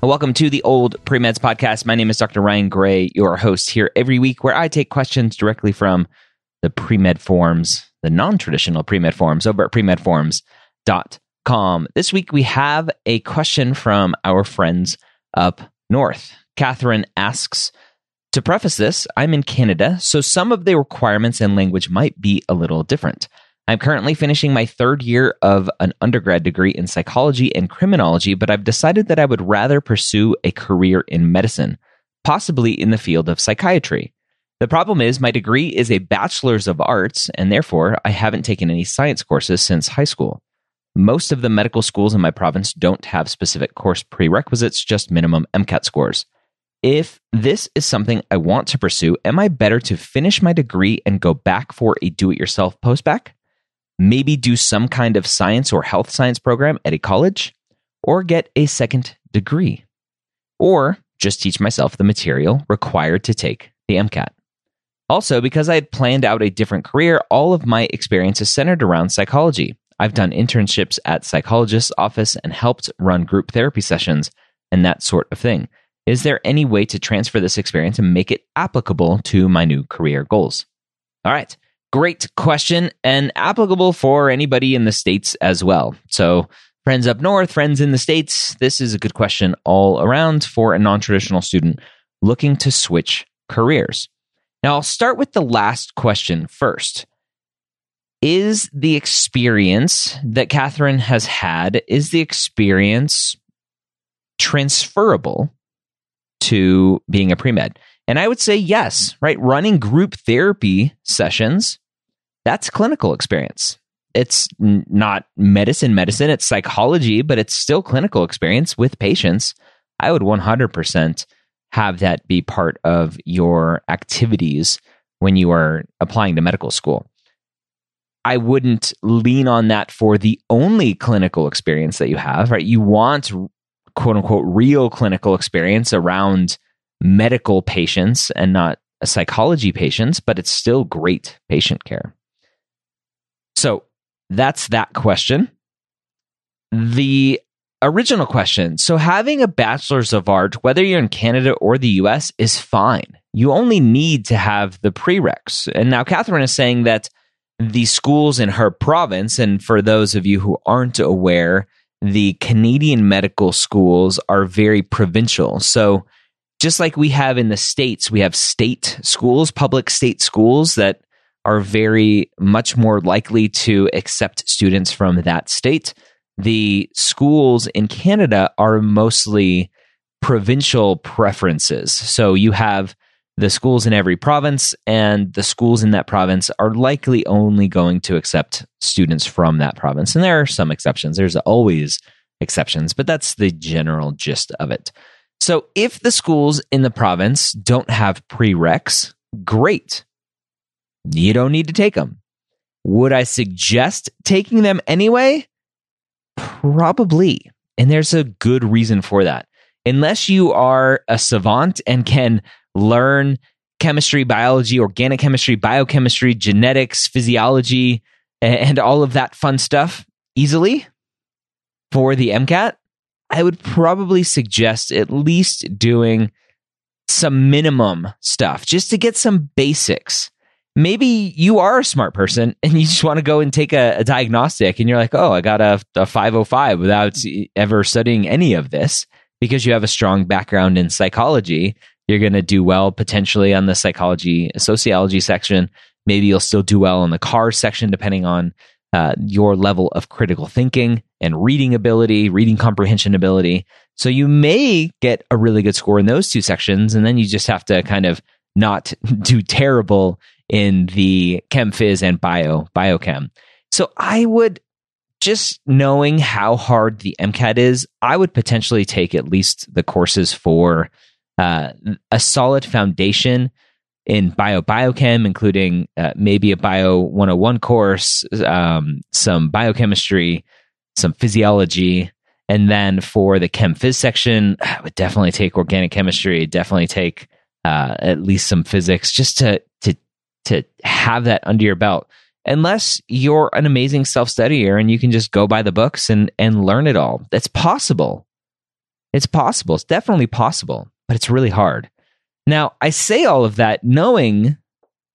Welcome to the Old Premeds Podcast. My name is Dr. Ryan Gray, your host here every week, where I take questions directly from the pre-med forums, the non-traditional pre-med forums over at premedforums.com. This week we have a question from our friends up north. Catherine asks, to preface this, I'm in Canada, so some of the requirements and language might be a little different. I'm currently finishing my third year of an undergrad degree in psychology and criminology, but I've decided that I would rather pursue a career in medicine, possibly in the field of psychiatry. The problem is, my degree is a bachelor's of arts, and therefore I haven't taken any science courses since high school. Most of the medical schools in my province don't have specific course prerequisites, just minimum MCAT scores. If this is something I want to pursue, am I better to finish my degree and go back for a do it yourself postbac? Maybe do some kind of science or health science program at a college, or get a second degree, or just teach myself the material required to take the MCAT. Also, because I had planned out a different career, all of my experience is centered around psychology. I've done internships at psychologist's office and helped run group therapy sessions and that sort of thing. Is there any way to transfer this experience and make it applicable to my new career goals? All right. Great question and applicable for anybody in the States as well. So, friends up north, friends in the States, this is a good question all around for a non traditional student looking to switch careers. Now, I'll start with the last question first. Is the experience that Catherine has had, is the experience transferable to being a pre med? And I would say yes, right? Running group therapy sessions, that's clinical experience. It's not medicine, medicine, it's psychology, but it's still clinical experience with patients. I would 100% have that be part of your activities when you are applying to medical school. I wouldn't lean on that for the only clinical experience that you have, right? You want quote unquote real clinical experience around medical patients and not psychology patients, but it's still great patient care. So that's that question. The original question. So having a bachelor's of art, whether you're in Canada or the US, is fine. You only need to have the prereqs. And now Catherine is saying that the schools in her province, and for those of you who aren't aware, the Canadian medical schools are very provincial. So just like we have in the States, we have state schools, public state schools that are very much more likely to accept students from that state. The schools in Canada are mostly provincial preferences. So you have the schools in every province, and the schools in that province are likely only going to accept students from that province. And there are some exceptions, there's always exceptions, but that's the general gist of it. So if the schools in the province don't have prereqs, great. You don't need to take them. Would I suggest taking them anyway? Probably. And there's a good reason for that. Unless you are a savant and can learn chemistry, biology, organic chemistry, biochemistry, genetics, physiology, and all of that fun stuff easily for the MCAT, I would probably suggest at least doing some minimum stuff just to get some basics. Maybe you are a smart person and you just want to go and take a, a diagnostic and you're like, oh, I got a, a 505 without ever studying any of this because you have a strong background in psychology. You're going to do well potentially on the psychology, sociology section. Maybe you'll still do well in the car section, depending on uh, your level of critical thinking and reading ability, reading comprehension ability. So you may get a really good score in those two sections, and then you just have to kind of not do terrible in the chem phys and bio biochem. So I would just knowing how hard the MCAT is, I would potentially take at least the courses for uh, a solid foundation in bio biochem, including uh, maybe a bio 101 course, um, some biochemistry, some physiology. And then for the chem phys section, I would definitely take organic chemistry, definitely take uh, at least some physics just to, to, to have that under your belt. Unless you're an amazing self studier and you can just go by the books and, and learn it all. That's possible. It's possible. It's definitely possible, but it's really hard. Now, I say all of that knowing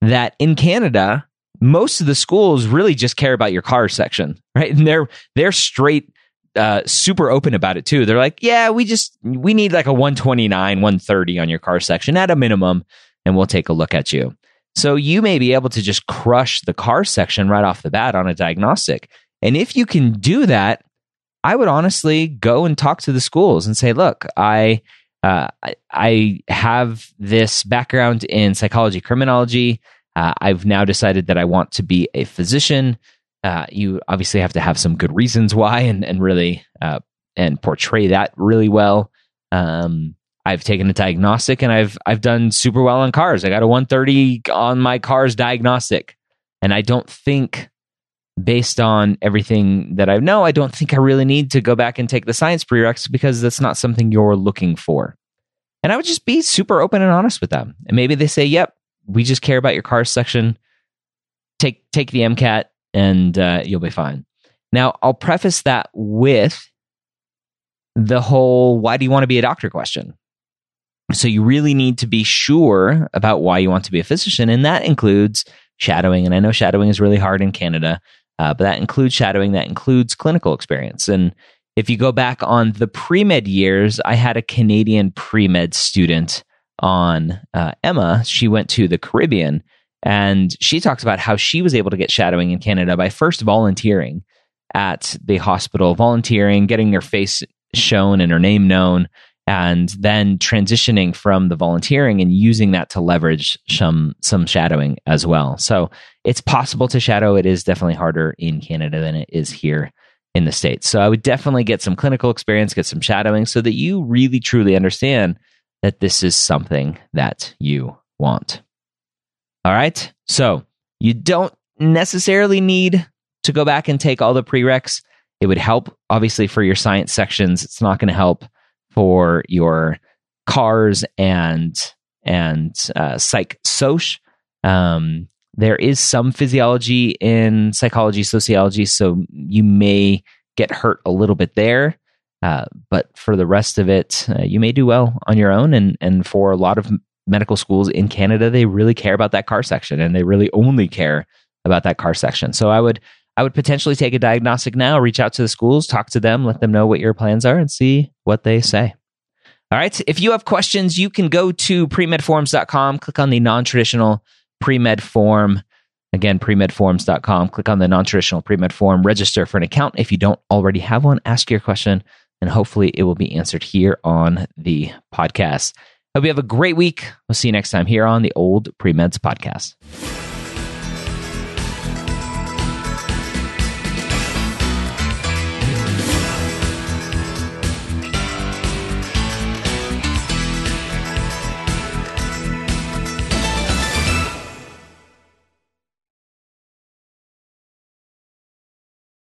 that in Canada, most of the schools really just care about your car section, right? And they're they're straight uh, super open about it too. They're like, yeah, we just we need like a 129, 130 on your car section at a minimum, and we'll take a look at you. So you may be able to just crush the car section right off the bat on a diagnostic. And if you can do that, I would honestly go and talk to the schools and say, look, I uh, I, I, have this background in psychology, criminology. Uh, I've now decided that I want to be a physician. Uh, you obviously have to have some good reasons why, and and really uh, and portray that really well. Um, I've taken a diagnostic, and I've I've done super well on cars. I got a 130 on my car's diagnostic, and I don't think based on everything that I know, I don't think I really need to go back and take the science prereqs because that's not something you're looking for. And I would just be super open and honest with them. And maybe they say, "Yep, we just care about your car section. Take take the MCAT, and uh, you'll be fine." Now, I'll preface that with the whole "Why do you want to be a doctor?" question. So you really need to be sure about why you want to be a physician, and that includes shadowing. And I know shadowing is really hard in Canada. Uh, but that includes shadowing, that includes clinical experience. And if you go back on the Premed Years, I had a Canadian pre med student on uh, Emma. She went to the Caribbean and she talks about how she was able to get shadowing in Canada by first volunteering at the hospital, volunteering, getting her face shown and her name known, and then transitioning from the volunteering and using that to leverage some some shadowing as well. So it's possible to shadow. It is definitely harder in Canada than it is here in the states. So I would definitely get some clinical experience, get some shadowing, so that you really truly understand that this is something that you want. All right. So you don't necessarily need to go back and take all the prereqs. It would help, obviously, for your science sections. It's not going to help for your cars and and uh, psych soc. Um, there is some physiology in psychology, sociology, so you may get hurt a little bit there. Uh, but for the rest of it, uh, you may do well on your own. And and for a lot of medical schools in Canada, they really care about that car section, and they really only care about that car section. So I would I would potentially take a diagnostic now, reach out to the schools, talk to them, let them know what your plans are, and see what they say. All right. If you have questions, you can go to premedforums.com, click on the non traditional premed form. Again, premedforums.com, click on the non traditional premed form, register for an account. If you don't already have one, ask your question, and hopefully it will be answered here on the podcast. Hope you have a great week. We'll see you next time here on the Old Premeds Podcast.